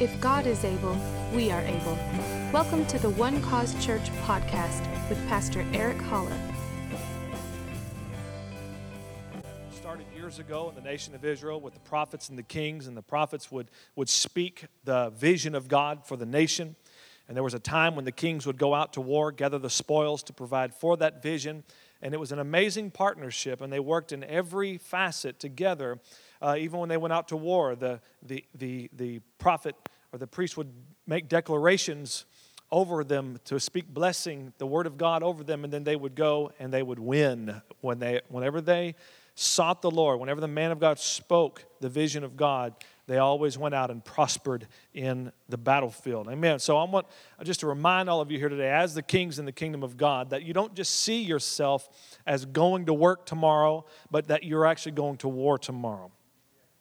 If God is able, we are able. Welcome to the One Cause Church podcast with Pastor Eric Holler. started years ago in the nation of Israel with the prophets and the kings, and the prophets would, would speak the vision of God for the nation. And there was a time when the kings would go out to war, gather the spoils to provide for that vision. And it was an amazing partnership, and they worked in every facet together. Uh, even when they went out to war, the, the, the, the prophet or the priest would make declarations over them to speak blessing, the word of God over them, and then they would go and they would win. When they, whenever they sought the Lord, whenever the man of God spoke the vision of God, they always went out and prospered in the battlefield. Amen. So I want just to remind all of you here today, as the kings in the kingdom of God, that you don't just see yourself as going to work tomorrow, but that you're actually going to war tomorrow.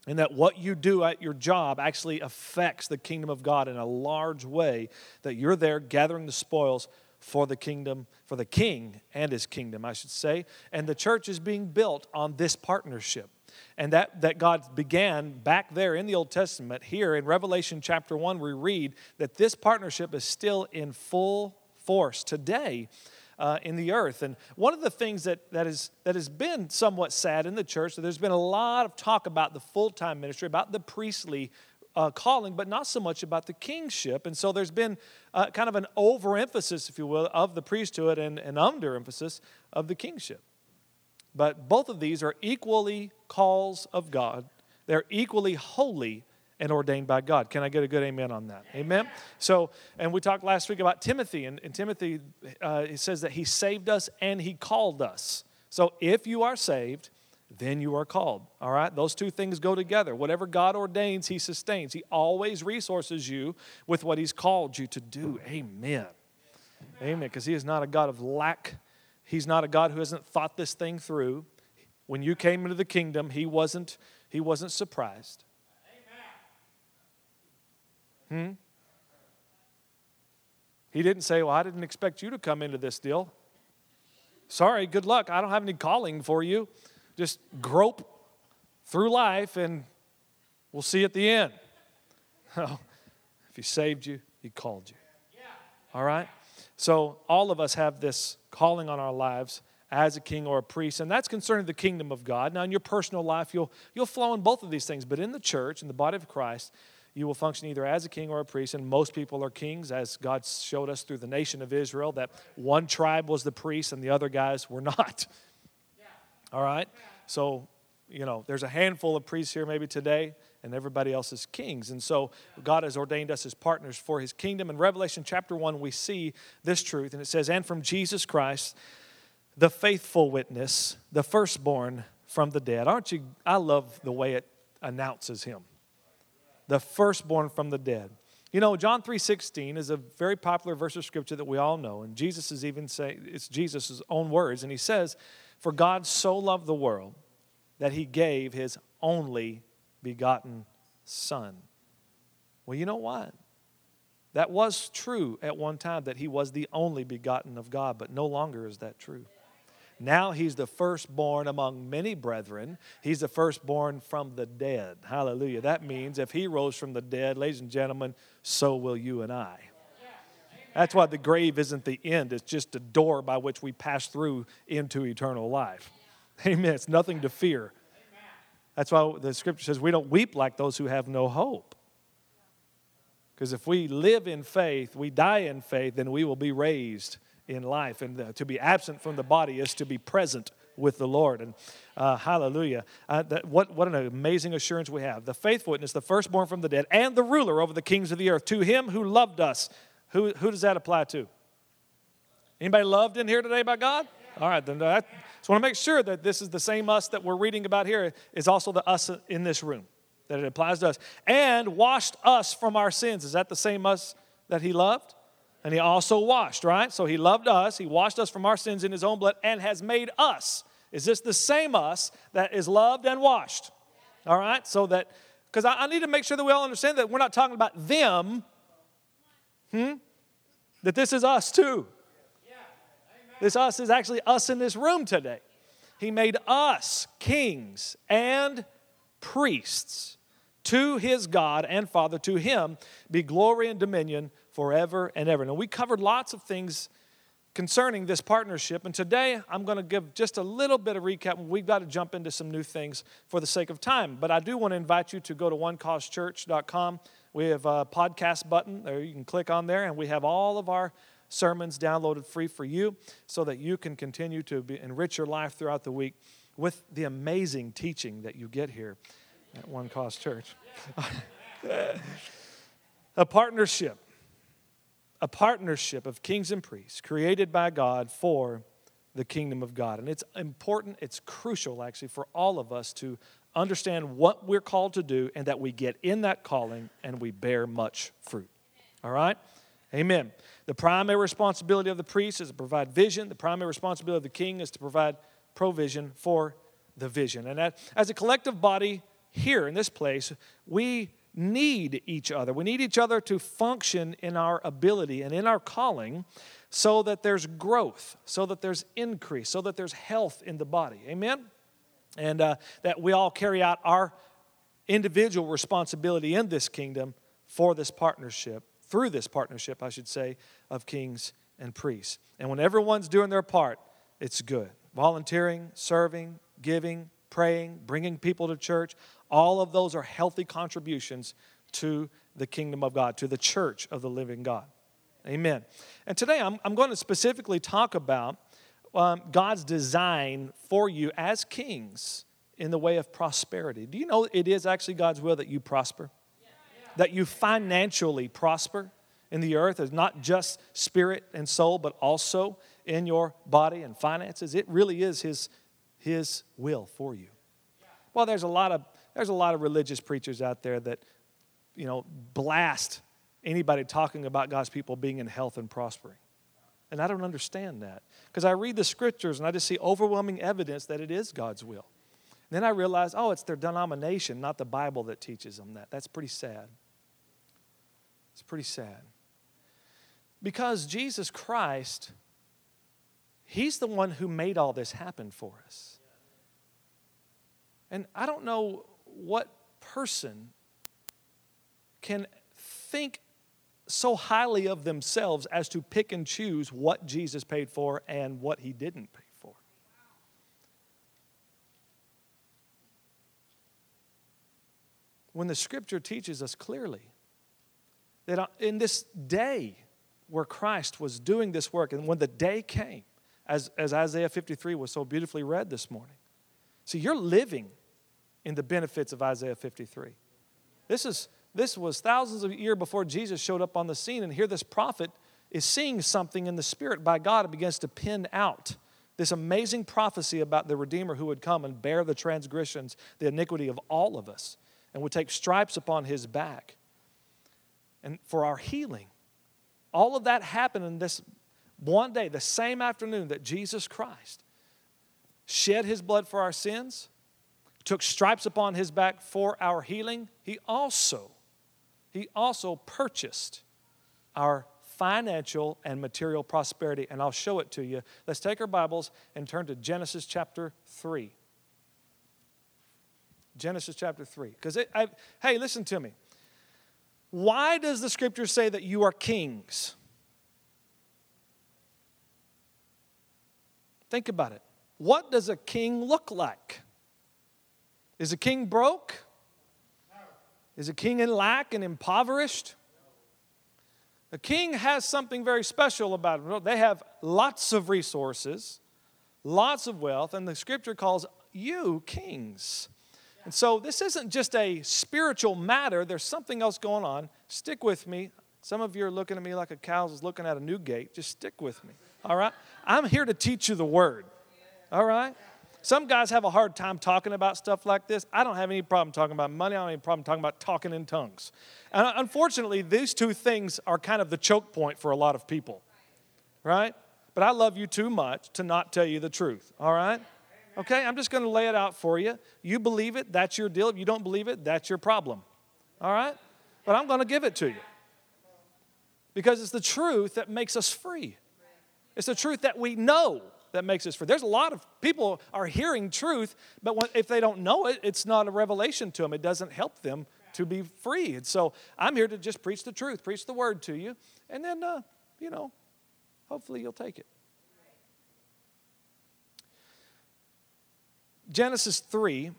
And that what you do at your job actually affects the kingdom of God in a large way, that you're there gathering the spoils for the kingdom, for the king and his kingdom, I should say. And the church is being built on this partnership and that, that God began back there in the Old Testament. Here in Revelation chapter 1, we read that this partnership is still in full force today. Uh, in the earth. And one of the things that, that, is, that has been somewhat sad in the church, that there's been a lot of talk about the full time ministry, about the priestly uh, calling, but not so much about the kingship. And so there's been uh, kind of an overemphasis, if you will, of the priesthood and an underemphasis of the kingship. But both of these are equally calls of God. They're equally holy and ordained by God. Can I get a good amen on that? Amen. So, and we talked last week about Timothy, and, and Timothy, uh, he says that he saved us and he called us. So, if you are saved, then you are called. All right? Those two things go together. Whatever God ordains, He sustains. He always resources you with what He's called you to do. Amen. Amen. Because He is not a God of lack He's not a God who hasn't thought this thing through. When you came into the kingdom, he wasn't, he wasn't surprised. Hmm? He didn't say, Well, I didn't expect you to come into this deal. Sorry, good luck. I don't have any calling for you. Just grope through life and we'll see at the end. if he saved you, he called you. All right? So all of us have this calling on our lives as a king or a priest, and that's concerning the kingdom of God. Now, in your personal life, you'll, you'll flow in both of these things, but in the church, in the body of Christ, you will function either as a king or a priest, and most people are kings, as God showed us through the nation of Israel, that one tribe was the priest and the other guys were not. All right? So, you know, there's a handful of priests here maybe today and everybody else is kings. And so God has ordained us as partners for his kingdom. In Revelation chapter 1, we see this truth, and it says, And from Jesus Christ, the faithful witness, the firstborn from the dead. Aren't you? I love the way it announces him. The firstborn from the dead. You know, John 3:16 is a very popular verse of scripture that we all know, and Jesus is even saying it's Jesus' own words, and he says, For God so loved the world that he gave his only begotten Son. Well, you know what? That was true at one time that he was the only begotten of God, but no longer is that true. Now he's the firstborn among many brethren. He's the firstborn from the dead. Hallelujah. That means if he rose from the dead, ladies and gentlemen, so will you and I. That's why the grave isn't the end, it's just a door by which we pass through into eternal life. Amen. It's nothing to fear. That's why the scripture says we don't weep like those who have no hope. Because if we live in faith, we die in faith, then we will be raised in life. And the, to be absent from the body is to be present with the Lord. And uh, hallelujah. Uh, that, what, what an amazing assurance we have. The faithful witness, the firstborn from the dead, and the ruler over the kings of the earth. To him who loved us. Who, who does that apply to? Anybody loved in here today by God? All right, then I just want to make sure that this is the same us that we're reading about here is also the us in this room, that it applies to us. And washed us from our sins. Is that the same us that he loved? And he also washed, right? So he loved us, he washed us from our sins in his own blood, and has made us. Is this the same us that is loved and washed? All right, so that, because I, I need to make sure that we all understand that we're not talking about them, hmm? That this is us too. This us is actually us in this room today. He made us kings and priests to his God and Father. To him be glory and dominion forever and ever. Now, we covered lots of things concerning this partnership, and today I'm going to give just a little bit of recap. We've got to jump into some new things for the sake of time, but I do want to invite you to go to onecausechurch.com. We have a podcast button there, you can click on there, and we have all of our sermons downloaded free for you so that you can continue to be, enrich your life throughout the week with the amazing teaching that you get here at One Cause Church. a partnership, a partnership of kings and priests created by God for the kingdom of God. And it's important, it's crucial actually for all of us to understand what we're called to do and that we get in that calling and we bear much fruit. All right? Amen. The primary responsibility of the priest is to provide vision, the primary responsibility of the king is to provide provision for the vision. And as a collective body here in this place, we need each other. We need each other to function in our ability and in our calling so that there's growth, so that there's increase, so that there's health in the body. Amen? And uh, that we all carry out our individual responsibility in this kingdom for this partnership through this partnership, I should say, of kings and priests. And when everyone's doing their part, it's good. Volunteering, serving, giving, praying, bringing people to church, all of those are healthy contributions to the kingdom of God, to the church of the living God. Amen. And today I'm, I'm going to specifically talk about um, God's design for you as kings in the way of prosperity. Do you know it is actually God's will that you prosper? that you financially prosper in the earth is not just spirit and soul, but also in your body and finances. It really is His, his will for you. Well, there's a lot of there's a lot of religious preachers out there that, you know, blast anybody talking about God's people being in health and prospering. And I don't understand that. Because I read the scriptures and I just see overwhelming evidence that it is God's will. And then I realize, oh, it's their denomination, not the Bible that teaches them that. That's pretty sad. It's pretty sad. Because Jesus Christ, He's the one who made all this happen for us. And I don't know what person can think so highly of themselves as to pick and choose what Jesus paid for and what he didn't pay for. When the scripture teaches us clearly that in this day where Christ was doing this work, and when the day came, as, as Isaiah 53 was so beautifully read this morning. See, you're living in the benefits of Isaiah 53. This, is, this was thousands of years before Jesus showed up on the scene, and here this prophet is seeing something in the Spirit by God and begins to pin out this amazing prophecy about the Redeemer who would come and bear the transgressions, the iniquity of all of us, and would take stripes upon his back and for our healing. All of that happened in this one day, the same afternoon that Jesus Christ shed his blood for our sins, took stripes upon his back for our healing. He also, he also purchased our financial and material prosperity, and I'll show it to you. Let's take our Bibles and turn to Genesis chapter 3. Genesis chapter 3. Because, hey, listen to me. Why does the scripture say that you are kings? Think about it. What does a king look like? Is a king broke? Is a king in lack and impoverished? A king has something very special about him. They have lots of resources, lots of wealth, and the scripture calls you kings. And so this isn't just a spiritual matter, there's something else going on. Stick with me. Some of you are looking at me like a cow is looking at a new gate. Just stick with me. All right? I'm here to teach you the word. All right? Some guys have a hard time talking about stuff like this. I don't have any problem talking about money. I don't have any problem talking about talking in tongues. And unfortunately, these two things are kind of the choke point for a lot of people. Right? But I love you too much to not tell you the truth. All right? Okay, I'm just going to lay it out for you. You believe it, that's your deal. If you don't believe it, that's your problem. All right? But I'm going to give it to you. Because it's the truth that makes us free. It's the truth that we know that makes us free. There's a lot of people are hearing truth, but if they don't know it, it's not a revelation to them. It doesn't help them to be free. And so I'm here to just preach the truth, preach the word to you, and then, uh, you know, hopefully you'll take it. Genesis 3,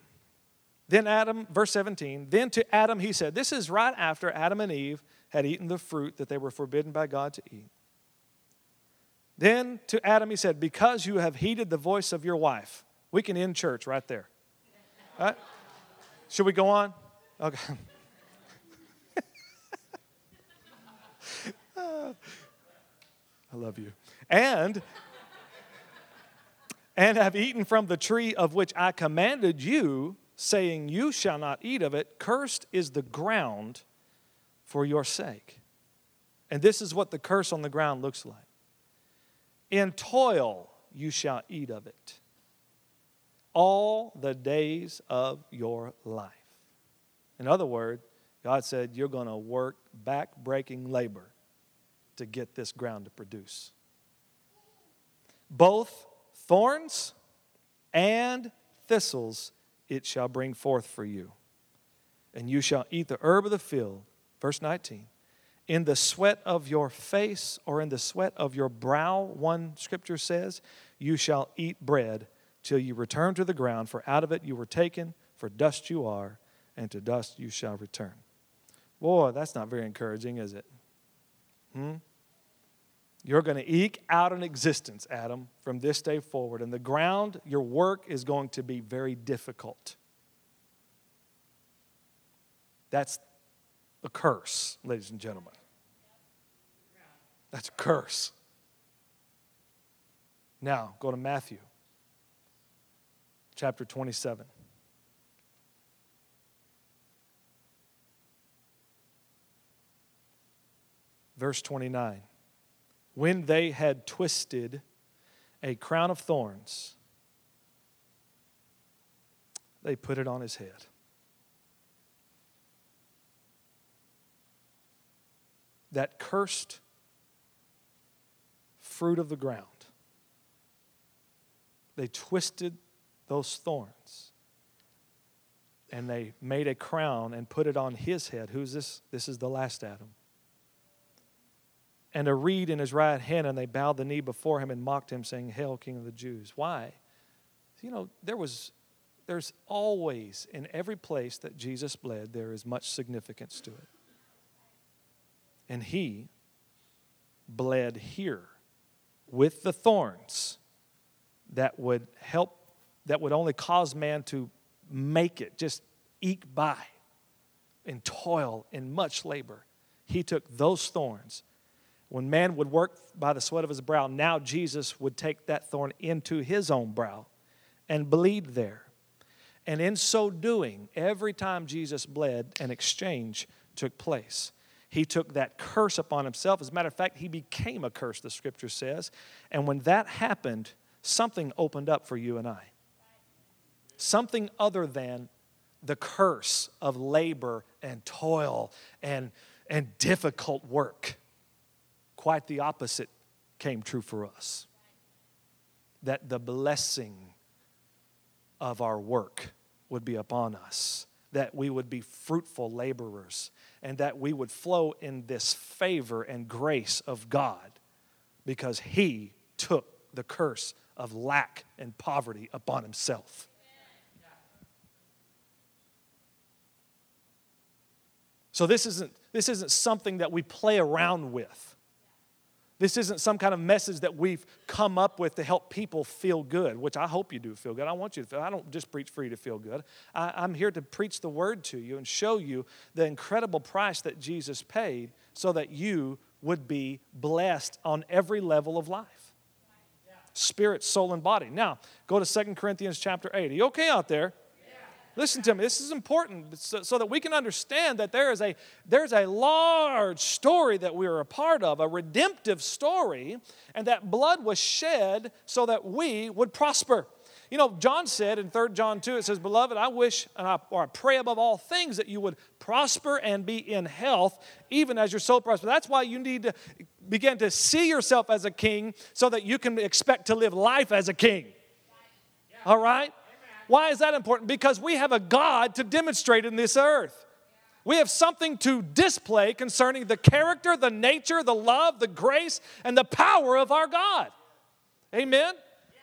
then Adam, verse 17, then to Adam he said, This is right after Adam and Eve had eaten the fruit that they were forbidden by God to eat. Then to Adam he said, Because you have heeded the voice of your wife. We can end church right there. Should we go on? Okay. Ah, I love you. And and have eaten from the tree of which I commanded you, saying, You shall not eat of it. Cursed is the ground for your sake. And this is what the curse on the ground looks like. In toil you shall eat of it all the days of your life. In other words, God said, You're going to work back breaking labor to get this ground to produce. Both thorns and thistles it shall bring forth for you. And you shall eat the herb of the field. Verse 19. In the sweat of your face or in the sweat of your brow, one scripture says, you shall eat bread till you return to the ground, for out of it you were taken, for dust you are, and to dust you shall return. Boy, that's not very encouraging, is it? Hmm? You're going to eke out an existence, Adam, from this day forward. And the ground, your work is going to be very difficult. That's a curse, ladies and gentlemen. That's a curse. Now, go to Matthew chapter 27. Verse 29 when they had twisted a crown of thorns, they put it on his head. That cursed fruit of the ground, they twisted those thorns and they made a crown and put it on his head. Who's this? This is the last Adam and a reed in his right hand, and they bowed the knee before him and mocked him, saying, Hail, King of the Jews. Why? You know, there was, there's always, in every place that Jesus bled, there is much significance to it. And he bled here with the thorns that would help, that would only cause man to make it, just eke by in toil in much labor. He took those thorns when man would work by the sweat of his brow, now Jesus would take that thorn into his own brow and bleed there. And in so doing, every time Jesus bled, an exchange took place. He took that curse upon himself. As a matter of fact, he became a curse, the scripture says. And when that happened, something opened up for you and I. Something other than the curse of labor and toil and, and difficult work quite the opposite came true for us. That the blessing of our work would be upon us, that we would be fruitful laborers, and that we would flow in this favor and grace of God because He took the curse of lack and poverty upon Himself. So this isn't, this isn't something that we play around with. This isn't some kind of message that we've come up with to help people feel good, which I hope you do feel good. I want you to feel. I don't just preach for you to feel good. I, am here to preach the word to you and show you the incredible price that Jesus paid so that you would be blessed on every level of life. Spirit, soul, and body. Now, go to Second Corinthians chapter 8. Are you okay out there? Listen to me, this is important so, so, that we can understand that there is a, there's a large story that we are a part of, a redemptive story, and that blood was shed so that we would prosper. You know, John said in 3 John 2, it says, Beloved, I wish and I, or I pray above all things that you would prosper and be in health, even as your soul prospers. That's why you need to begin to see yourself as a king so that you can expect to live life as a king. All right? Why is that important? Because we have a God to demonstrate in this earth. We have something to display concerning the character, the nature, the love, the grace, and the power of our God. Amen?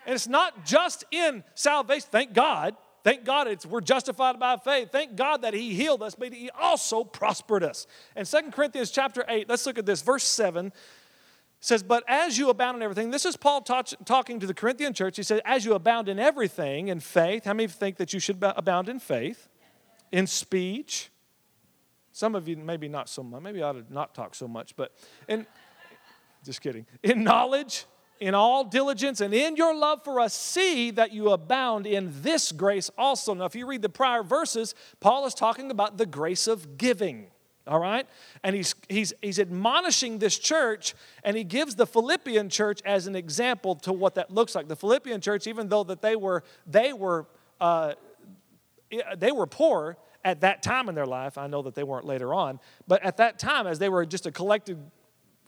And it's not just in salvation, thank God. Thank God it's, we're justified by faith. Thank God that He healed us, but He also prospered us. And Second Corinthians chapter 8, let's look at this. Verse 7 says, But as you abound in everything, this is Paul talking to the Corinthian church. He says, As you abound in everything, in faith, how many think that you should abound in faith? In speech? Some of you maybe not so much. Maybe I ought to not talk so much, but in, just kidding. In knowledge, in all diligence, and in your love for us, see that you abound in this grace also. Now, if you read the prior verses, Paul is talking about the grace of giving all right? And he's, he's, he's admonishing this church, and he gives the Philippian church as an example to what that looks like. The Philippian church, even though that they were, they were, uh, they were poor at that time in their life, I know that they weren't later on, but at that time, as they were just a collective,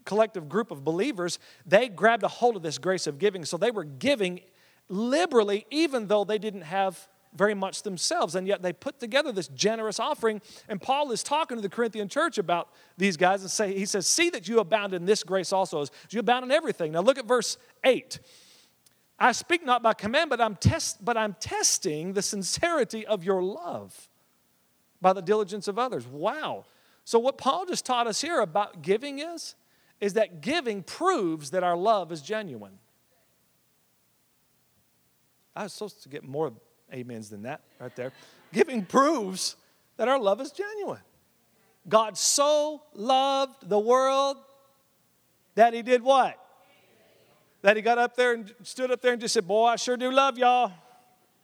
collective group of believers, they grabbed a hold of this grace of giving. So they were giving liberally, even though they didn't have very much themselves, and yet they put together this generous offering. And Paul is talking to the Corinthian church about these guys and say, he says, See that you abound in this grace also, as you abound in everything. Now look at verse 8. I speak not by command, but I'm, test, but I'm testing the sincerity of your love by the diligence of others. Wow. So what Paul just taught us here about giving is, is that giving proves that our love is genuine. I was supposed to get more amens than that right there. Giving proves that our love is genuine. God so loved the world that he did what? That he got up there and stood up there and just said, Boy, I sure do love y'all.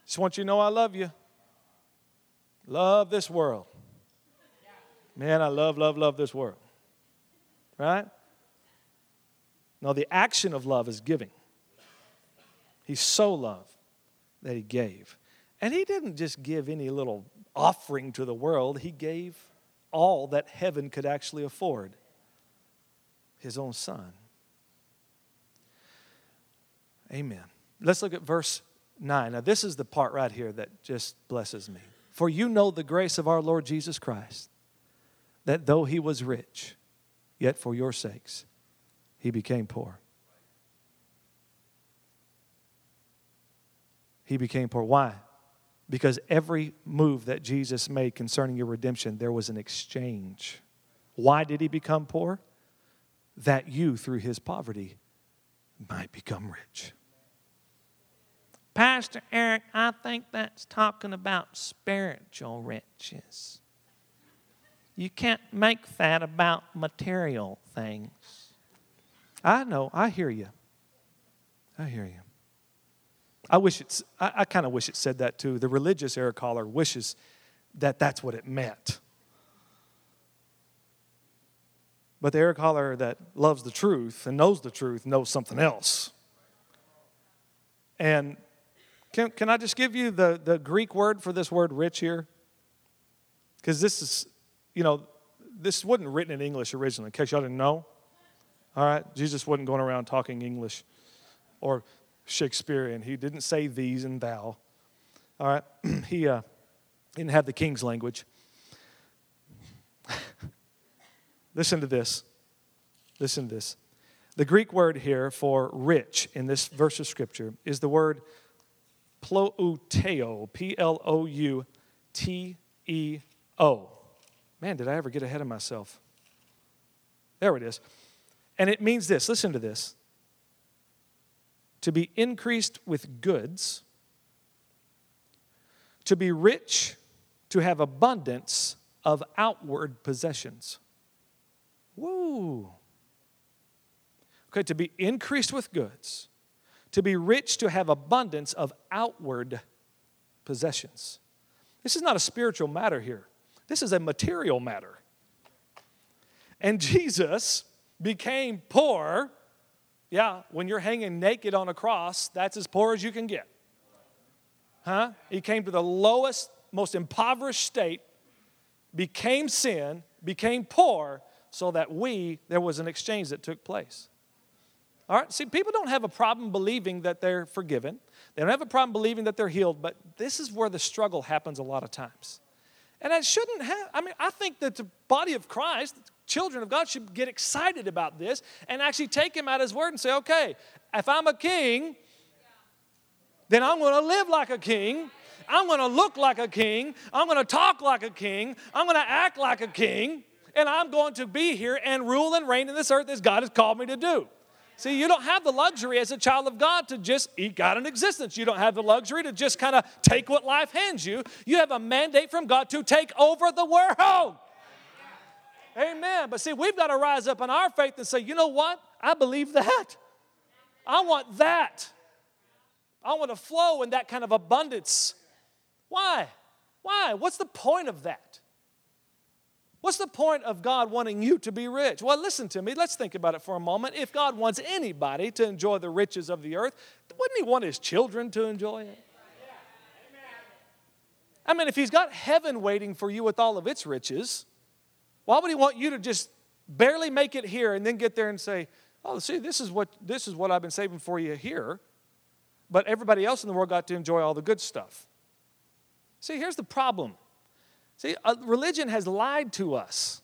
Just want you to know I love you. Love this world. Man, I love, love, love this world. Right? No, the action of love is giving. He so loved that he gave. And he didn't just give any little offering to the world, he gave all that heaven could actually afford his own son. Amen. Let's look at verse 9. Now, this is the part right here that just blesses me. For you know the grace of our Lord Jesus Christ, that though he was rich, yet for your sakes he became poor. He became poor. Why? Because every move that Jesus made concerning your redemption, there was an exchange. Why did he become poor? That you, through his poverty, might become rich. Pastor Eric, I think that's talking about spiritual riches. You can't make that about material things. I know, I hear you. I hear you. I wish it's, I, I kind of wish it said that too. The religious Eric Holler wishes that that's what it meant. But the Eric Holler that loves the truth and knows the truth knows something else. And can, can I just give you the, the Greek word for this word rich here? Because this is, you know, this wasn't written in English originally, in case y'all didn't know. All right? Jesus wasn't going around talking English or Shakespearean. He didn't say these and thou. All right? he uh, didn't have the king's language. Listen to this. Listen to this. The Greek word here for rich in this verse of scripture is the word plouteo, P L O U T E O. Man, did I ever get ahead of myself? There it is. And it means this listen to this to be increased with goods, to be rich, to have abundance of outward possessions. Woo. Okay, to be increased with goods, to be rich, to have abundance of outward possessions. This is not a spiritual matter here, this is a material matter. And Jesus became poor yeah, when you're hanging naked on a cross, that's as poor as you can get. Huh? He came to the lowest, most impoverished state, became sin, became poor, so that we, there was an exchange that took place. All right, see, people don't have a problem believing that they're forgiven. They don't have a problem believing that they're healed, but this is where the struggle happens a lot of times. And it shouldn't have, I mean, I think that the body of Christ, children of God, should get excited about this and actually take him at his word and say, okay, if I'm a king, then I'm going to live like a king. I'm going to look like a king. I'm going to talk like a king. I'm going to act like a king. And I'm going to be here and rule and reign in this earth as God has called me to do. See, you don't have the luxury as a child of God to just eat out an existence. You don't have the luxury to just kind of take what life hands you. You have a mandate from God to take over the world. Amen. But see, we've got to rise up in our faith and say, you know what? I believe that. I want that. I want to flow in that kind of abundance. Why? Why? What's the point of that? What's the point of God wanting you to be rich? Well, listen to me. Let's think about it for a moment. If God wants anybody to enjoy the riches of the earth, wouldn't He want His children to enjoy it? I mean, if He's got heaven waiting for you with all of its riches, why would He want you to just barely make it here and then get there and say, "Oh, see, this is what this is what I've been saving for you here," but everybody else in the world got to enjoy all the good stuff. See, here's the problem See, uh, religion has lied to us.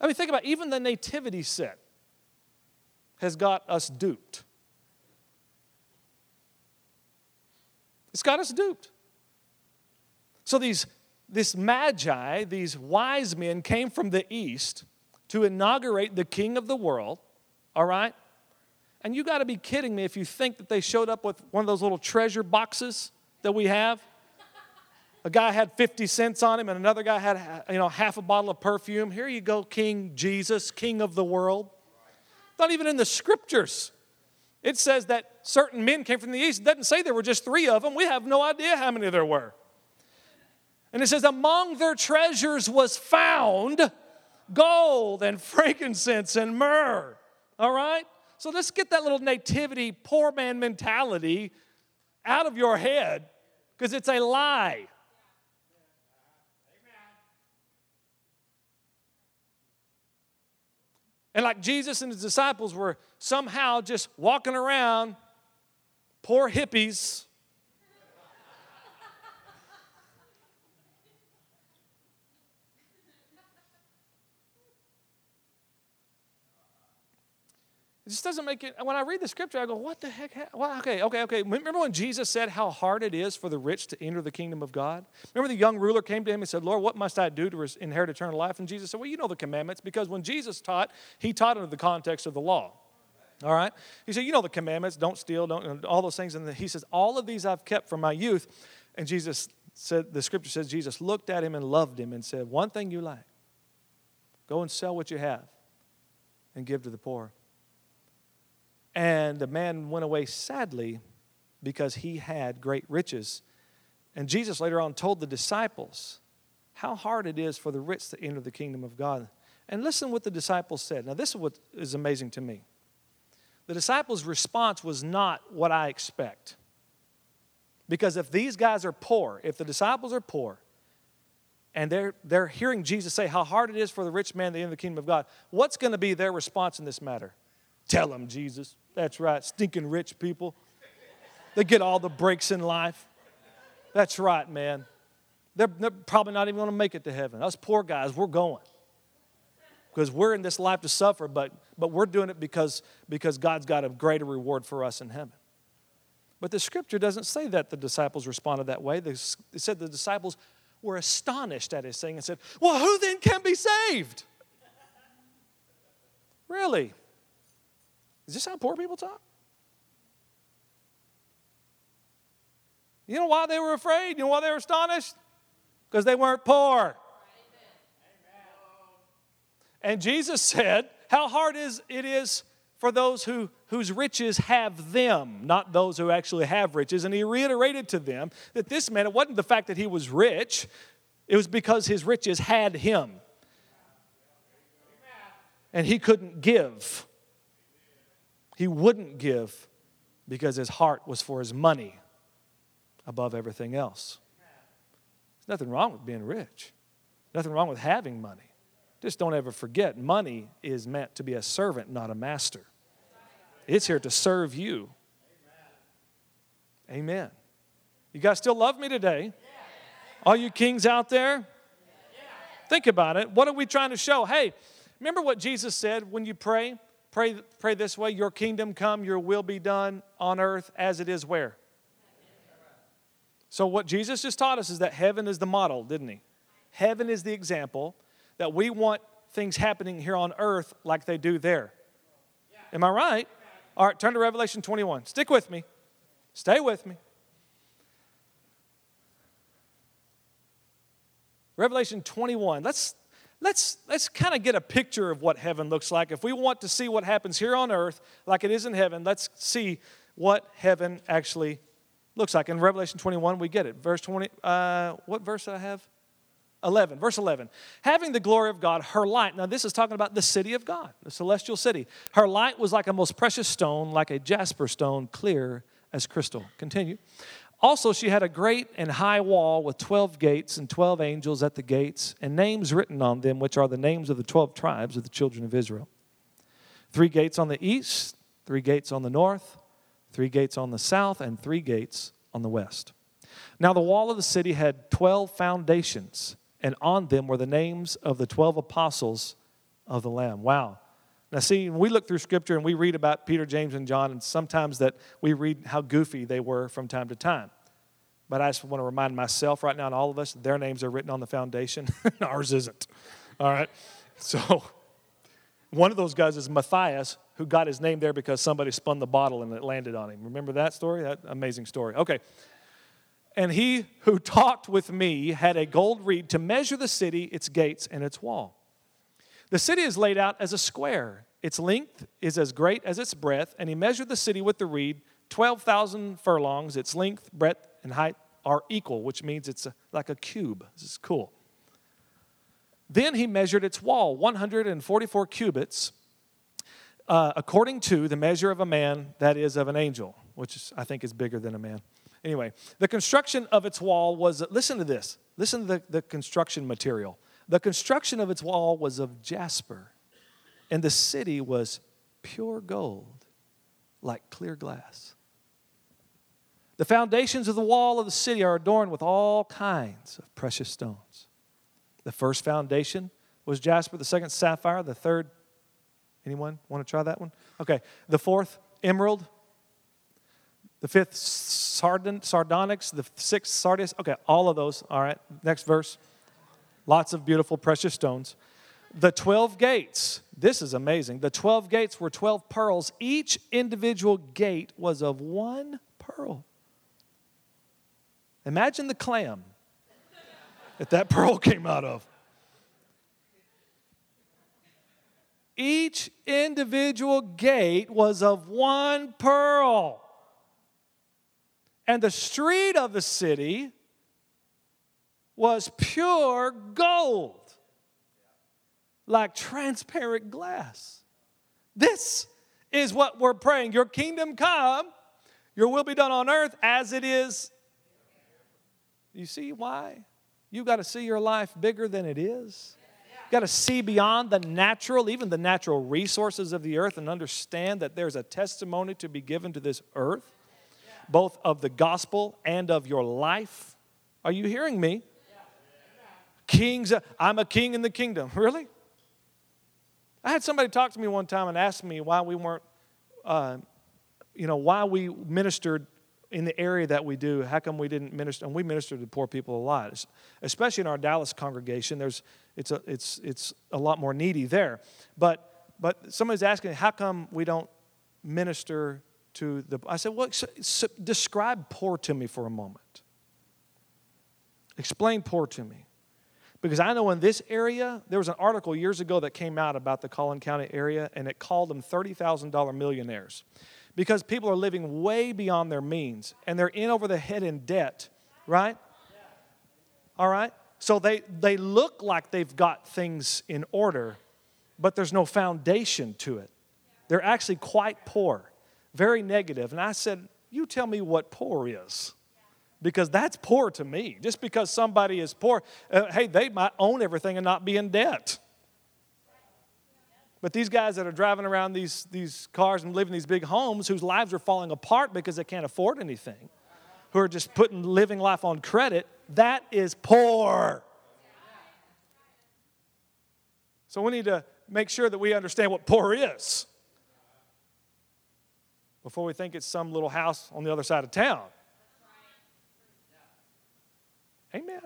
I mean, think about it, even the nativity set has got us duped. It's got us duped. So these this magi, these wise men came from the east to inaugurate the king of the world, all right? And you got to be kidding me if you think that they showed up with one of those little treasure boxes that we have. A guy had 50 cents on him and another guy had you know half a bottle of perfume. Here you go king jesus king of the world. Not even in the scriptures. It says that certain men came from the east. It doesn't say there were just three of them. We have no idea how many there were and it says among their treasures was found gold and frankincense and myrrh. All right? So let's get that little nativity poor man mentality out of your head because it's a lie. And like Jesus and his disciples were somehow just walking around, poor hippies, It just doesn't make it. When I read the scripture, I go, what the heck? Well, okay, okay, okay. Remember when Jesus said how hard it is for the rich to enter the kingdom of God? Remember the young ruler came to him and said, Lord, what must I do to inherit eternal life? And Jesus said, Well, you know the commandments, because when Jesus taught, he taught under the context of the law. All right? He said, You know the commandments, don't steal, don't, all those things. And he says, All of these I've kept from my youth. And Jesus said, The scripture says, Jesus looked at him and loved him and said, One thing you lack go and sell what you have and give to the poor. And the man went away sadly because he had great riches. And Jesus later on told the disciples how hard it is for the rich to enter the kingdom of God. And listen what the disciples said. Now, this is what is amazing to me. The disciples' response was not what I expect. Because if these guys are poor, if the disciples are poor, and they're, they're hearing Jesus say how hard it is for the rich man to enter the kingdom of God, what's going to be their response in this matter? Tell them, Jesus. That's right, stinking rich people. They get all the breaks in life. That's right, man. They're, they're probably not even going to make it to heaven. Us poor guys, we're going. Because we're in this life to suffer, but, but we're doing it because, because God's got a greater reward for us in heaven. But the scripture doesn't say that the disciples responded that way. It said the disciples were astonished at his saying and said, Well, who then can be saved? Really? Is this how poor people talk? You know why they were afraid? You know why they were astonished? Because they weren't poor. And Jesus said, How hard is it is for those who, whose riches have them, not those who actually have riches. And he reiterated to them that this man, it wasn't the fact that he was rich, it was because his riches had him. And he couldn't give. He wouldn't give because his heart was for his money above everything else. There's nothing wrong with being rich, nothing wrong with having money. Just don't ever forget money is meant to be a servant, not a master. It's here to serve you. Amen. You guys still love me today? All you kings out there? Think about it. What are we trying to show? Hey, remember what Jesus said when you pray? Pray, pray this way Your kingdom come, your will be done on earth as it is where? So, what Jesus just taught us is that heaven is the model, didn't he? Heaven is the example that we want things happening here on earth like they do there. Am I right? All right, turn to Revelation 21. Stick with me. Stay with me. Revelation 21. Let's let's let's kind of get a picture of what heaven looks like. If we want to see what happens here on earth like it is in heaven, let's see what heaven actually looks like. In Revelation 21, we get it. Verse 20, uh, what verse I have? 11, verse 11. Having the glory of God, her light. Now, this is talking about the city of God, the celestial city. Her light was like a most precious stone, like a jasper stone, clear as crystal. Continue. Also, she had a great and high wall with 12 gates and 12 angels at the gates, and names written on them, which are the names of the 12 tribes of the children of Israel. Three gates on the east, three gates on the north, three gates on the south, and three gates on the west. Now, the wall of the city had 12 foundations, and on them were the names of the 12 apostles of the Lamb. Wow. Now, see, we look through scripture and we read about Peter, James, and John, and sometimes that we read how goofy they were from time to time. But I just want to remind myself right now and all of us, their names are written on the foundation, ours isn't. All right? So, one of those guys is Matthias, who got his name there because somebody spun the bottle and it landed on him. Remember that story? That amazing story. Okay. And he who talked with me had a gold reed to measure the city, its gates, and its wall. The city is laid out as a square. Its length is as great as its breadth, and he measured the city with the reed, 12,000 furlongs. Its length, breadth, and height are equal, which means it's a, like a cube. This is cool. Then he measured its wall, 144 cubits, uh, according to the measure of a man, that is, of an angel, which is, I think is bigger than a man. Anyway, the construction of its wall was, listen to this, listen to the, the construction material. The construction of its wall was of jasper, and the city was pure gold, like clear glass. The foundations of the wall of the city are adorned with all kinds of precious stones. The first foundation was jasper, the second, sapphire, the third, anyone want to try that one? Okay. The fourth, emerald. The fifth, sardon, sardonyx. The sixth, sardius. Okay, all of those. All right. Next verse. Lots of beautiful, precious stones. The 12 gates, this is amazing. The 12 gates were 12 pearls. Each individual gate was of one pearl. Imagine the clam that that pearl came out of. Each individual gate was of one pearl. And the street of the city was pure gold, like transparent glass. This is what we're praying. Your kingdom come, your will be done on earth as it is. You see why? You've got to see your life bigger than it is. You've got to see beyond the natural, even the natural resources of the earth, and understand that there's a testimony to be given to this earth, both of the gospel and of your life. Are you hearing me? Kings, I'm a king in the kingdom. Really? I had somebody talk to me one time and ask me why we weren't, uh, you know, why we ministered in the area that we do. How come we didn't minister? And we minister to poor people a lot, especially in our Dallas congregation. There's, it's a, it's, it's a lot more needy there. But, but somebody's asking, how come we don't minister to the? I said, well, so, so describe poor to me for a moment. Explain poor to me. Because I know in this area, there was an article years ago that came out about the Collin County area, and it called them $30,000 millionaires. Because people are living way beyond their means, and they're in over the head in debt, right? All right? So they, they look like they've got things in order, but there's no foundation to it. They're actually quite poor, very negative. And I said, You tell me what poor is because that's poor to me. Just because somebody is poor, uh, hey, they might own everything and not be in debt. But these guys that are driving around these, these cars and living these big homes whose lives are falling apart because they can't afford anything, who are just putting living life on credit, that is poor. So we need to make sure that we understand what poor is before we think it's some little house on the other side of town. Amen.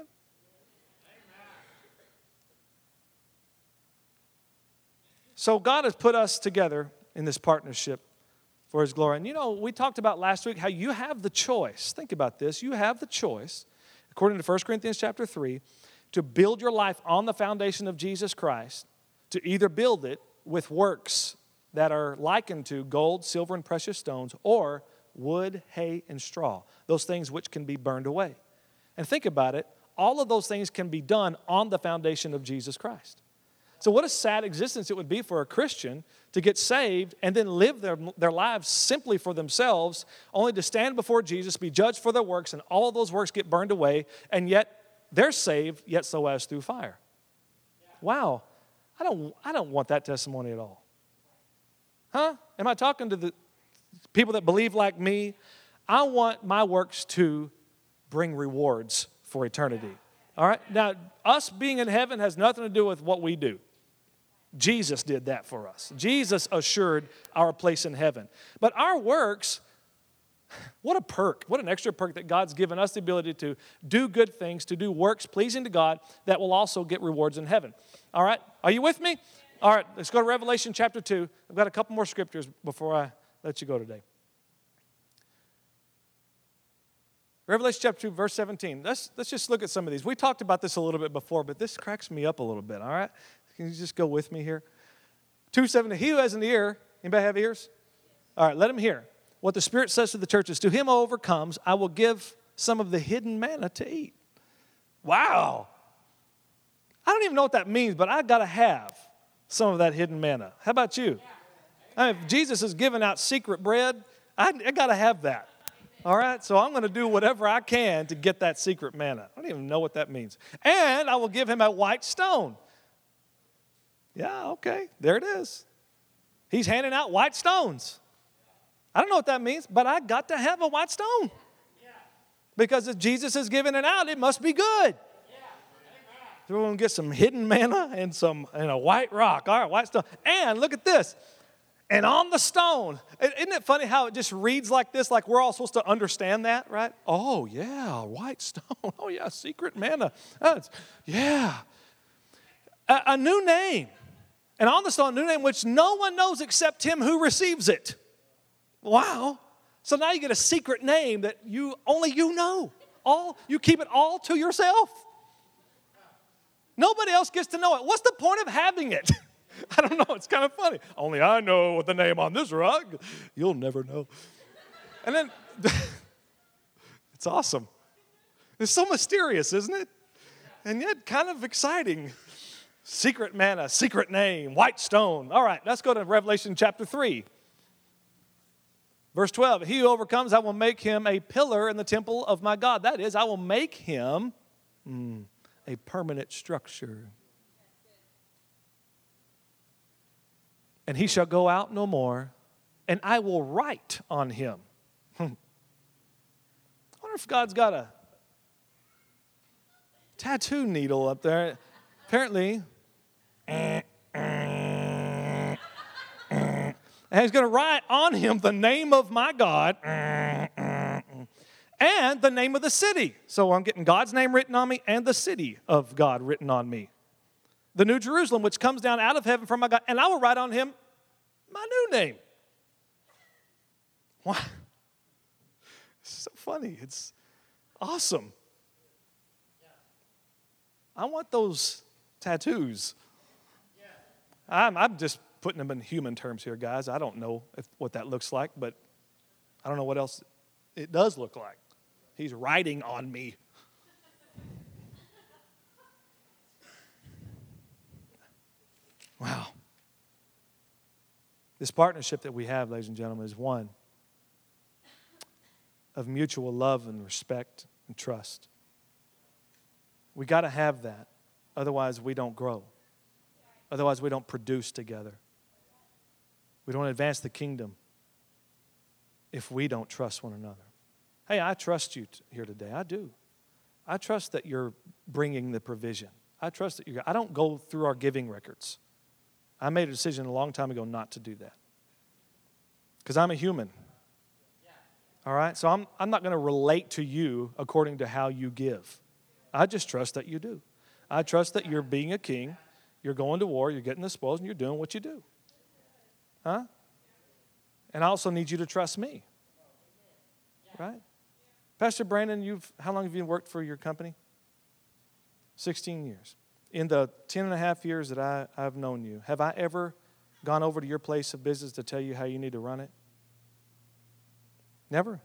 So God has put us together in this partnership for his glory. And you know, we talked about last week how you have the choice. Think about this. You have the choice, according to 1 Corinthians chapter 3, to build your life on the foundation of Jesus Christ, to either build it with works that are likened to gold, silver, and precious stones, or wood, hay, and straw, those things which can be burned away. And think about it, all of those things can be done on the foundation of Jesus Christ. So, what a sad existence it would be for a Christian to get saved and then live their, their lives simply for themselves, only to stand before Jesus, be judged for their works, and all of those works get burned away, and yet they're saved, yet so as through fire. Wow, I don't, I don't want that testimony at all. Huh? Am I talking to the people that believe like me? I want my works to bring rewards for eternity. All right? Now, us being in heaven has nothing to do with what we do. Jesus did that for us. Jesus assured our place in heaven. But our works, what a perk, what an extra perk that God's given us the ability to do good things, to do works pleasing to God that will also get rewards in heaven. All right? Are you with me? All right, let's go to Revelation chapter 2. I've got a couple more scriptures before I let you go today. Revelation chapter 2, verse 17. Let's, let's just look at some of these. We talked about this a little bit before, but this cracks me up a little bit, all right? Can you just go with me here? 270. He who has an ear, anybody have ears? All right, let him hear. What the Spirit says to the churches To him who overcomes, I will give some of the hidden manna to eat. Wow. I don't even know what that means, but I got to have some of that hidden manna. How about you? I mean, if Jesus is giving out secret bread, I, I got to have that. All right, so I'm going to do whatever I can to get that secret manna. I don't even know what that means. And I will give him a white stone. Yeah, okay, there it is. He's handing out white stones. I don't know what that means, but I got to have a white stone. Because if Jesus is giving it out, it must be good. So we're going to get some hidden manna and some and a white rock. All right, white stone. And look at this. And on the stone, isn't it funny how it just reads like this, like we're all supposed to understand that, right? Oh, yeah, white stone. Oh, yeah, secret manna. That's, yeah. A, a new name and on the stone, a new name which no one knows except him who receives it. Wow. So now you get a secret name that you only you know. All you keep it all to yourself. Nobody else gets to know it. What's the point of having it? I don't know. It's kind of funny. Only I know what the name on this rug. You'll never know. And then it's awesome. It's so mysterious, isn't it? And yet kind of exciting. Secret manna, secret name, white stone. All right, let's go to Revelation chapter 3. Verse 12 He who overcomes, I will make him a pillar in the temple of my God. That is, I will make him mm, a permanent structure. And he shall go out no more, and I will write on him. I wonder if God's got a tattoo needle up there. Apparently, and he's going to write on him the name of my God and the name of the city. So I'm getting God's name written on me and the city of God written on me. The New Jerusalem, which comes down out of heaven from my God, and I will write on him my new name. Why? It's so funny. It's awesome. I want those tattoos. I'm, I'm just putting them in human terms here, guys. I don't know if, what that looks like, but I don't know what else it does look like. He's writing on me. Wow. This partnership that we have, ladies and gentlemen, is one of mutual love and respect and trust. We got to have that, otherwise, we don't grow. Otherwise, we don't produce together. We don't advance the kingdom if we don't trust one another. Hey, I trust you t- here today. I do. I trust that you're bringing the provision. I trust that you're. I don't go through our giving records. I made a decision a long time ago not to do that. Because I'm a human. All right? So I'm, I'm not going to relate to you according to how you give. I just trust that you do. I trust that you're being a king, you're going to war, you're getting the spoils, and you're doing what you do. Huh? And I also need you to trust me. Right? Pastor Brandon, you've how long have you worked for your company? 16 years. In the 10 and a half years that I, I've known you, have I ever gone over to your place of business to tell you how you need to run it? Never.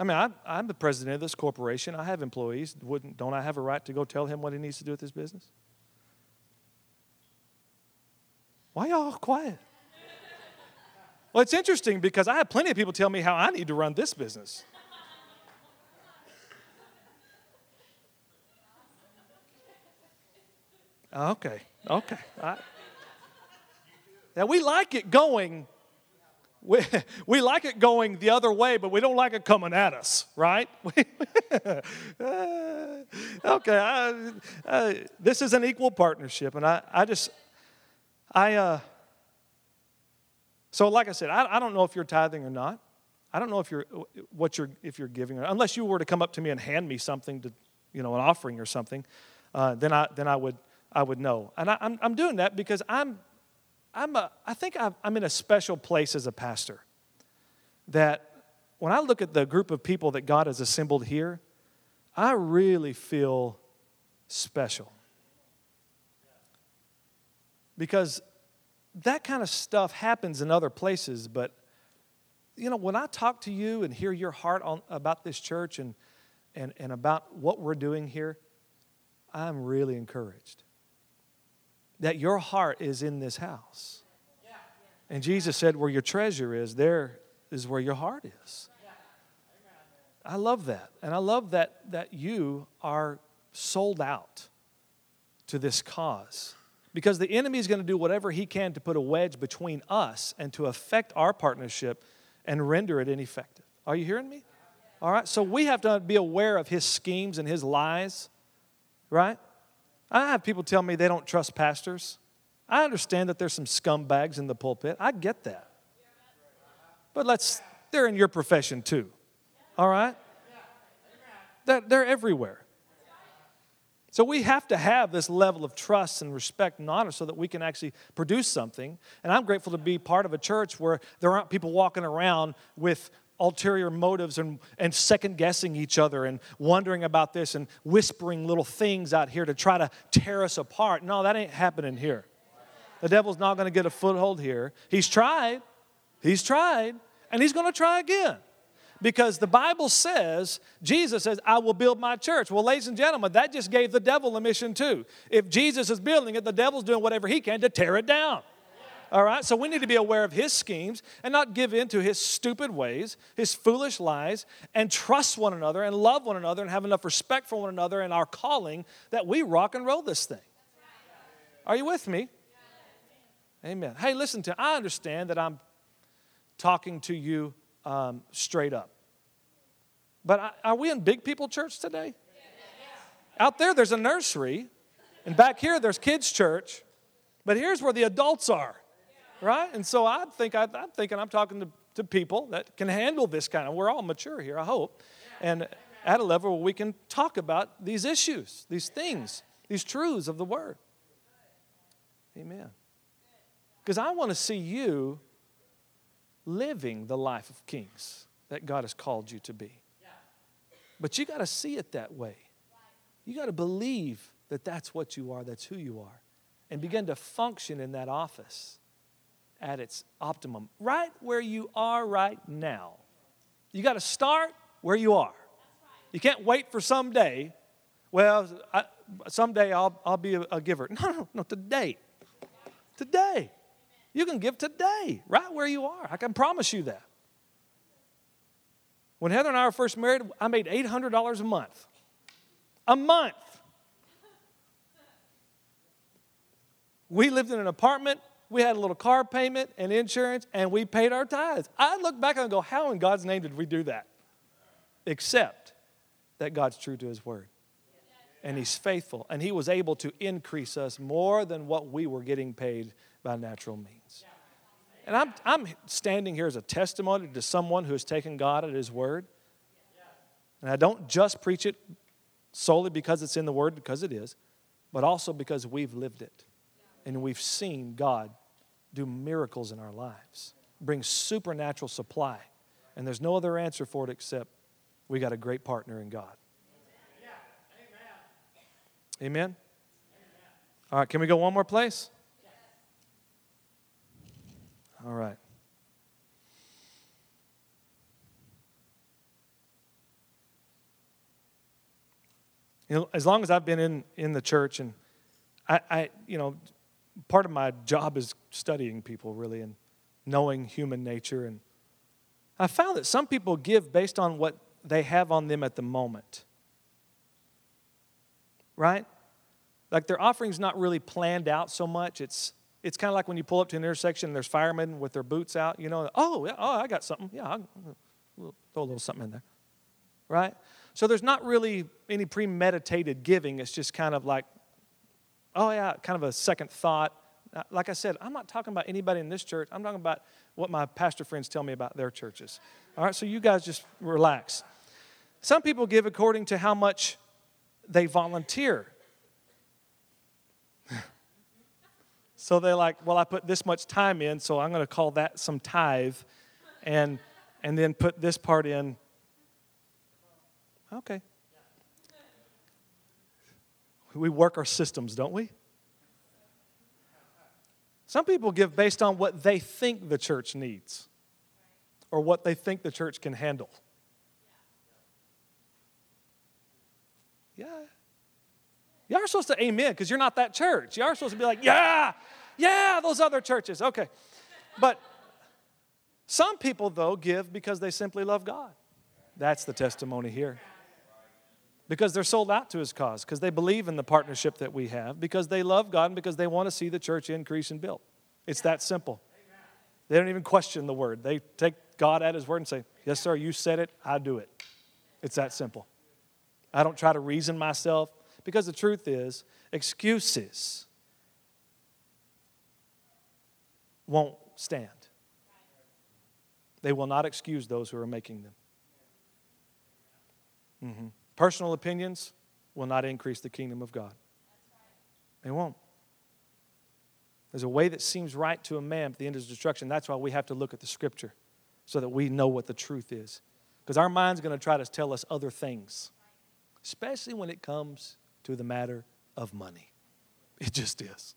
I mean, I, I'm the president of this corporation. I have employees. Wouldn't, don't I have a right to go tell him what he needs to do with his business? Why y'all quiet? Well, it's interesting because I have plenty of people tell me how I need to run this business. Okay, okay. I, now, we like it going we, we like it going the other way, but we don't like it coming at us, right? okay, I, uh, this is an equal partnership, and I, I just, I, uh, so like I said, I, I don't know if you're tithing or not. I don't know if you're what you're if you're giving, unless you were to come up to me and hand me something to, you know, an offering or something, uh, then I then I would I would know. And I, I'm I'm doing that because I'm I'm a, I think I'm in a special place as a pastor. That when I look at the group of people that God has assembled here, I really feel special. Because that kind of stuff happens in other places, but you know, when I talk to you and hear your heart on, about this church and, and, and about what we're doing here, I'm really encouraged that your heart is in this house. And Jesus said, Where your treasure is, there is where your heart is. I love that. And I love that, that you are sold out to this cause. Because the enemy is going to do whatever he can to put a wedge between us and to affect our partnership and render it ineffective. Are you hearing me? All right. So we have to be aware of his schemes and his lies, right? I have people tell me they don't trust pastors. I understand that there's some scumbags in the pulpit. I get that. But let's, they're in your profession too. All right? They're, they're everywhere. So we have to have this level of trust and respect and honor so that we can actually produce something. And I'm grateful to be part of a church where there aren't people walking around with ulterior motives and, and second guessing each other and wondering about this and whispering little things out here to try to tear us apart. No, that ain't happening here. The devil's not going to get a foothold here. He's tried, he's tried, and he's going to try again. Because the Bible says, Jesus says, I will build my church. Well, ladies and gentlemen, that just gave the devil a mission too. If Jesus is building it, the devil's doing whatever he can to tear it down. All right? So we need to be aware of his schemes and not give in to his stupid ways, his foolish lies, and trust one another and love one another and have enough respect for one another and our calling that we rock and roll this thing. Are you with me? Amen. Hey, listen to, I understand that I'm talking to you um, straight up. But I, are we in big people church today? Out there, there's a nursery, and back here, there's kids' church. But here's where the adults are right? And so I think I, am thinking I'm talking to, to people that can handle this kind of. We're all mature here, I hope, and at a level where we can talk about these issues, these things, these truths of the Word. Amen. Because I want to see you living the life of kings that God has called you to be. But you got to see it that way. You got to believe that that's what you are, that's who you are, and begin to function in that office at its optimum, right where you are right now. You got to start where you are. You can't wait for someday. Well, I, someday I'll, I'll be a, a giver. No, no, no, today. Today. You can give today, right where you are. I can promise you that. When Heather and I were first married, I made $800 a month. A month. We lived in an apartment we had a little car payment and insurance, and we paid our tithes. I look back and go, how in God's name did we do that? Except that God's true to his word. And he's faithful. And he was able to increase us more than what we were getting paid by natural means. And I'm, I'm standing here as a testimony to someone who has taken God at His word. And I don't just preach it solely because it's in the Word, because it is, but also because we've lived it. And we've seen God do miracles in our lives, bring supernatural supply. And there's no other answer for it except we got a great partner in God. Amen? All right, can we go one more place? All right. You know, as long as I've been in, in the church, and I, I, you know, part of my job is studying people really and knowing human nature. And I found that some people give based on what they have on them at the moment. Right? Like their offering's not really planned out so much. It's it's kind of like when you pull up to an intersection and there's firemen with their boots out, you know, oh, yeah, oh, I got something. Yeah, I'll throw a little something in there. Right? So there's not really any premeditated giving. It's just kind of like, oh, yeah, kind of a second thought. Uh, like I said, I'm not talking about anybody in this church. I'm talking about what my pastor friends tell me about their churches. All right, so you guys just relax. Some people give according to how much they volunteer. so they're like, well, I put this much time in, so I'm going to call that some tithe and, and then put this part in Okay. We work our systems, don't we? Some people give based on what they think the church needs or what they think the church can handle. Yeah. Y'all are supposed to amen because you're not that church. Y'all are supposed to be like, yeah, yeah, those other churches. Okay. But some people, though, give because they simply love God. That's the testimony here because they're sold out to his cause, because they believe in the partnership that we have, because they love God, and because they want to see the church increase and build. It's that simple. They don't even question the word. They take God at his word and say, Yes, sir, you said it, I do it. It's that simple. I don't try to reason myself, because the truth is, excuses won't stand. They will not excuse those who are making them. Mm-hmm. Personal opinions will not increase the kingdom of God. They won't. There's a way that seems right to a man, but the end is destruction. That's why we have to look at the scripture so that we know what the truth is. Because our mind's going to try to tell us other things, especially when it comes to the matter of money. It just is.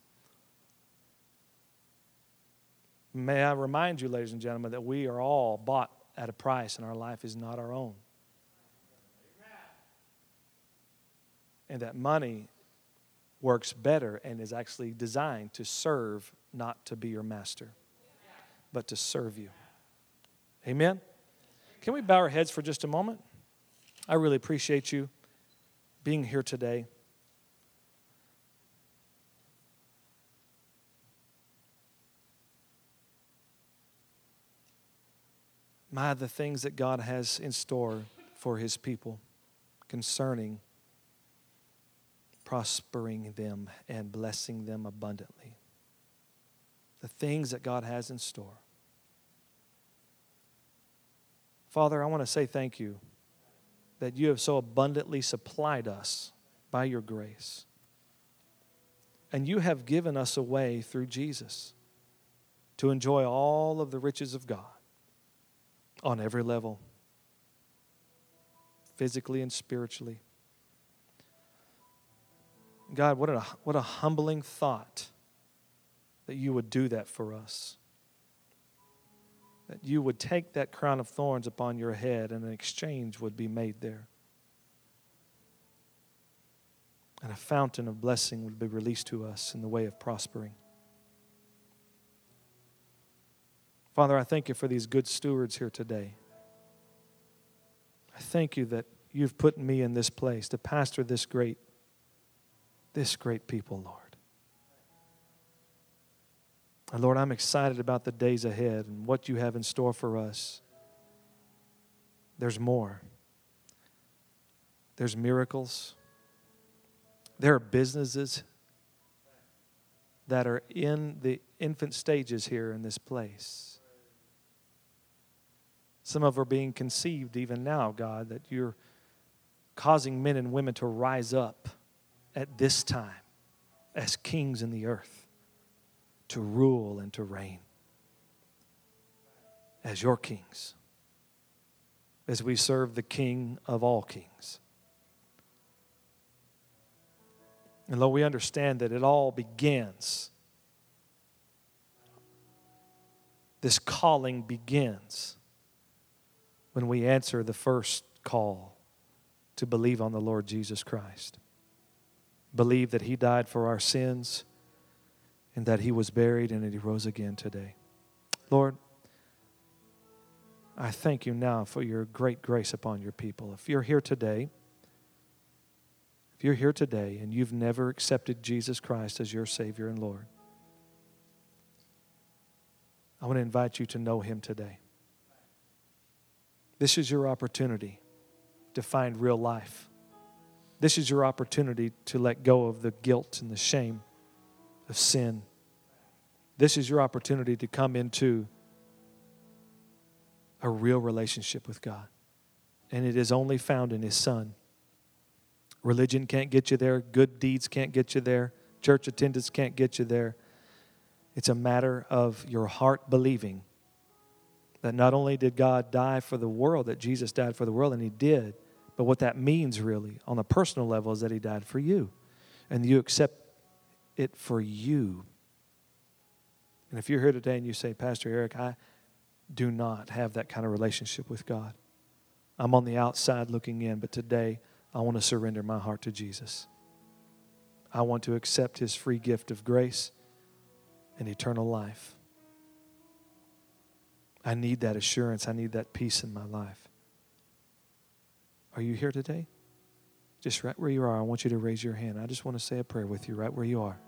May I remind you, ladies and gentlemen, that we are all bought at a price and our life is not our own. And that money works better and is actually designed to serve, not to be your master, but to serve you. Amen? Can we bow our heads for just a moment? I really appreciate you being here today. My, the things that God has in store for his people concerning prospering them and blessing them abundantly. The things that God has in store. Father, I want to say thank you that you have so abundantly supplied us by your grace. And you have given us a way through Jesus to enjoy all of the riches of God on every level, physically and spiritually. God, what a, what a humbling thought that you would do that for us. That you would take that crown of thorns upon your head and an exchange would be made there. And a fountain of blessing would be released to us in the way of prospering. Father, I thank you for these good stewards here today. I thank you that you've put me in this place to pastor this great this great people, Lord. And Lord, I'm excited about the days ahead and what you have in store for us. There's more. There's miracles. There are businesses that are in the infant stages here in this place. Some of are being conceived even now, God, that you're causing men and women to rise up at this time as kings in the earth to rule and to reign as your kings, as we serve the King of all kings. And Lord, we understand that it all begins, this calling begins when we answer the first call to believe on the Lord Jesus Christ. Believe that He died for our sins and that He was buried and that He rose again today. Lord, I thank you now for your great grace upon your people. If you're here today, if you're here today and you've never accepted Jesus Christ as your Savior and Lord, I want to invite you to know Him today. This is your opportunity to find real life. This is your opportunity to let go of the guilt and the shame of sin. This is your opportunity to come into a real relationship with God. And it is only found in His Son. Religion can't get you there, good deeds can't get you there, church attendance can't get you there. It's a matter of your heart believing that not only did God die for the world, that Jesus died for the world, and He did, but what that means really on a personal level is that He died for you. And you accept it for you. And if you're here today and you say, Pastor Eric, I, do not have that kind of relationship with God. I'm on the outside looking in, but today I want to surrender my heart to Jesus. I want to accept his free gift of grace and eternal life. I need that assurance. I need that peace in my life. Are you here today? Just right where you are, I want you to raise your hand. I just want to say a prayer with you right where you are.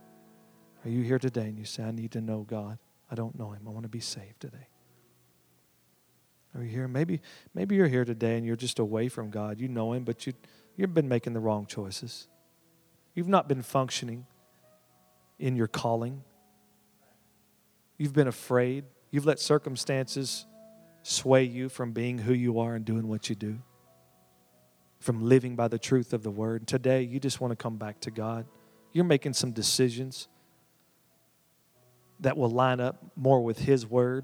Are you here today and you say, I need to know God? I don't know him. I want to be saved today. Are you here? Maybe, maybe you're here today and you're just away from God. You know Him, but you, you've been making the wrong choices. You've not been functioning in your calling. You've been afraid. You've let circumstances sway you from being who you are and doing what you do, from living by the truth of the Word. Today, you just want to come back to God. You're making some decisions that will line up more with His Word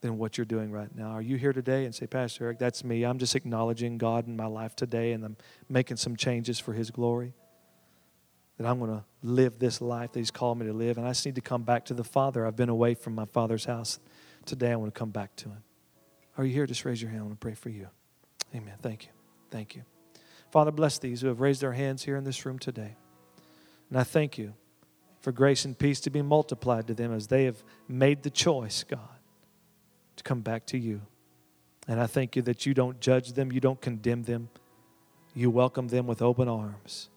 than what you're doing right now. Are you here today and say, Pastor Eric, that's me. I'm just acknowledging God in my life today and I'm making some changes for His glory. That I'm going to live this life that He's called me to live. And I just need to come back to the Father. I've been away from my Father's house. Today I want to come back to Him. Are you here? Just raise your hand. I want to pray for you. Amen. Thank you. Thank you. Father, bless these who have raised their hands here in this room today. And I thank you for grace and peace to be multiplied to them as they have made the choice, God to come back to you. And I thank you that you don't judge them, you don't condemn them, you welcome them with open arms.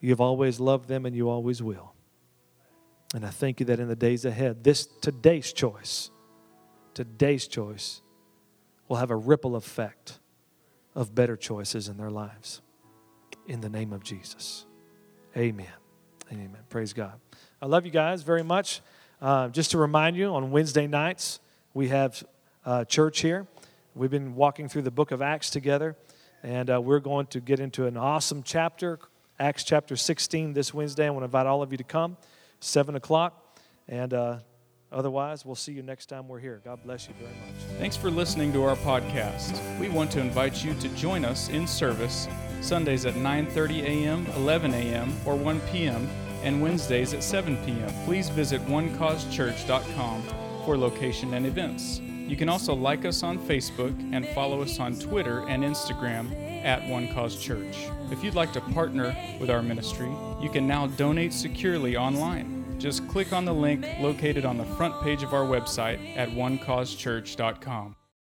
You've always loved them and you always will. And I thank you that in the days ahead, this today's choice, today's choice will have a ripple effect of better choices in their lives. In the name of Jesus. Amen. Amen. Praise God. I love you guys very much. Uh, just to remind you, on Wednesday nights, we have uh, church here. We've been walking through the book of Acts together, and uh, we're going to get into an awesome chapter, Acts chapter 16, this Wednesday. I want to invite all of you to come, 7 o'clock. And uh, otherwise, we'll see you next time we're here. God bless you very much. Thanks for listening to our podcast. We want to invite you to join us in service Sundays at 9:30 a.m., 11 a.m., or 1 p.m., and Wednesdays at 7 p.m. Please visit onecausechurch.com for location and events. You can also like us on Facebook and follow us on Twitter and Instagram at One Cause Church. If you'd like to partner with our ministry, you can now donate securely online. Just click on the link located on the front page of our website at onecausechurch.com.